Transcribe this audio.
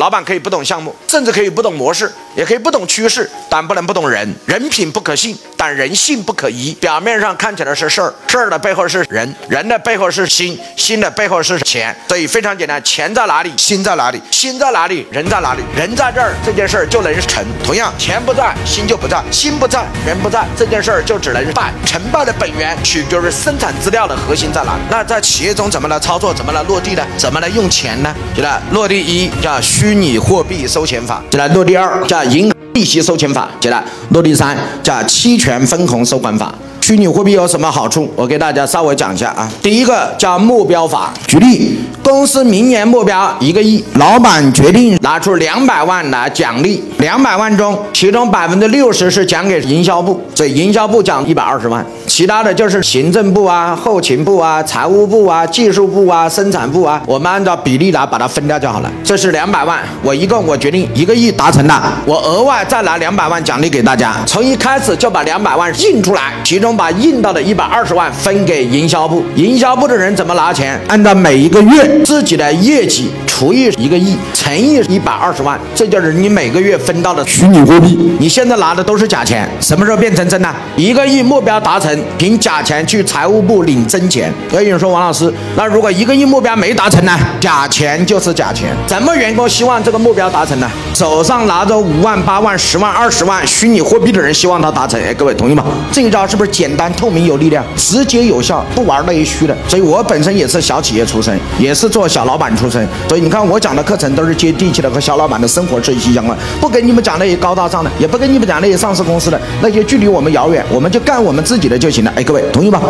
老板可以不懂项目，甚至可以不懂模式，也可以不懂趋势，但不能不懂人。人品不可信，但人性不可疑。表面上看起来是事儿，事儿的背后是人，人的背后是心，心的背后是钱。所以非常简单，钱在哪里，心在哪里，心在哪里，人在哪里，人在这儿，这件事儿就能成。同样，钱不在，心就不在；心不在，人不在，这件事儿就只能败。成败的本源取决于生产资料的核心在哪。那在企业中怎么来操作，怎么来落地呢？怎么来用钱呢？记得落地一叫虚。拟货币收钱法，接来落地二叫银行利息收钱法，接来落地三叫期权分红收款法。虚拟货币有什么好处？我给大家稍微讲一下啊。第一个叫目标法，举例，公司明年目标一个亿，老板决定拿出两百万来奖励，两百万中，其中百分之六十是奖给营销部，所以营销部奖一百二十万，其他的就是行政部啊、后勤部啊、财务部啊、技术部啊、生产部啊，我们按照比例来把它分掉就好了。这是两百万，我一共我决定一个亿达成了，我额外再拿两百万奖励给大家，从一开始就把两百万印出来，其中。把印到的一百二十万分给营销部，营销部的人怎么拿钱？按照每一个月自己的业绩除以一个亿乘以一百二十万，这就是你每个月分到的虚拟货币。你现在拿的都是假钱，什么时候变成真的？一个亿目标达成，凭假钱去财务部领真钱。有人说王老师，那如果一个亿目标没达成呢？假钱就是假钱。什么员工希望这个目标达成呢？手上拿着五万、八万、十万、二十万虚拟货币的人希望他达成。哎，各位同意吗？这一招是不是？简单、透明、有力量，直接有效，不玩那一虚的。所以我本身也是小企业出身，也是做小老板出身。所以你看我讲的课程都是接地气的，和小老板的生活息息相关。不跟你们讲那些高大上的，也不跟你们讲那些上市公司的，那些距离我们遥远，我们就干我们自己的就行了。哎，各位同意吗？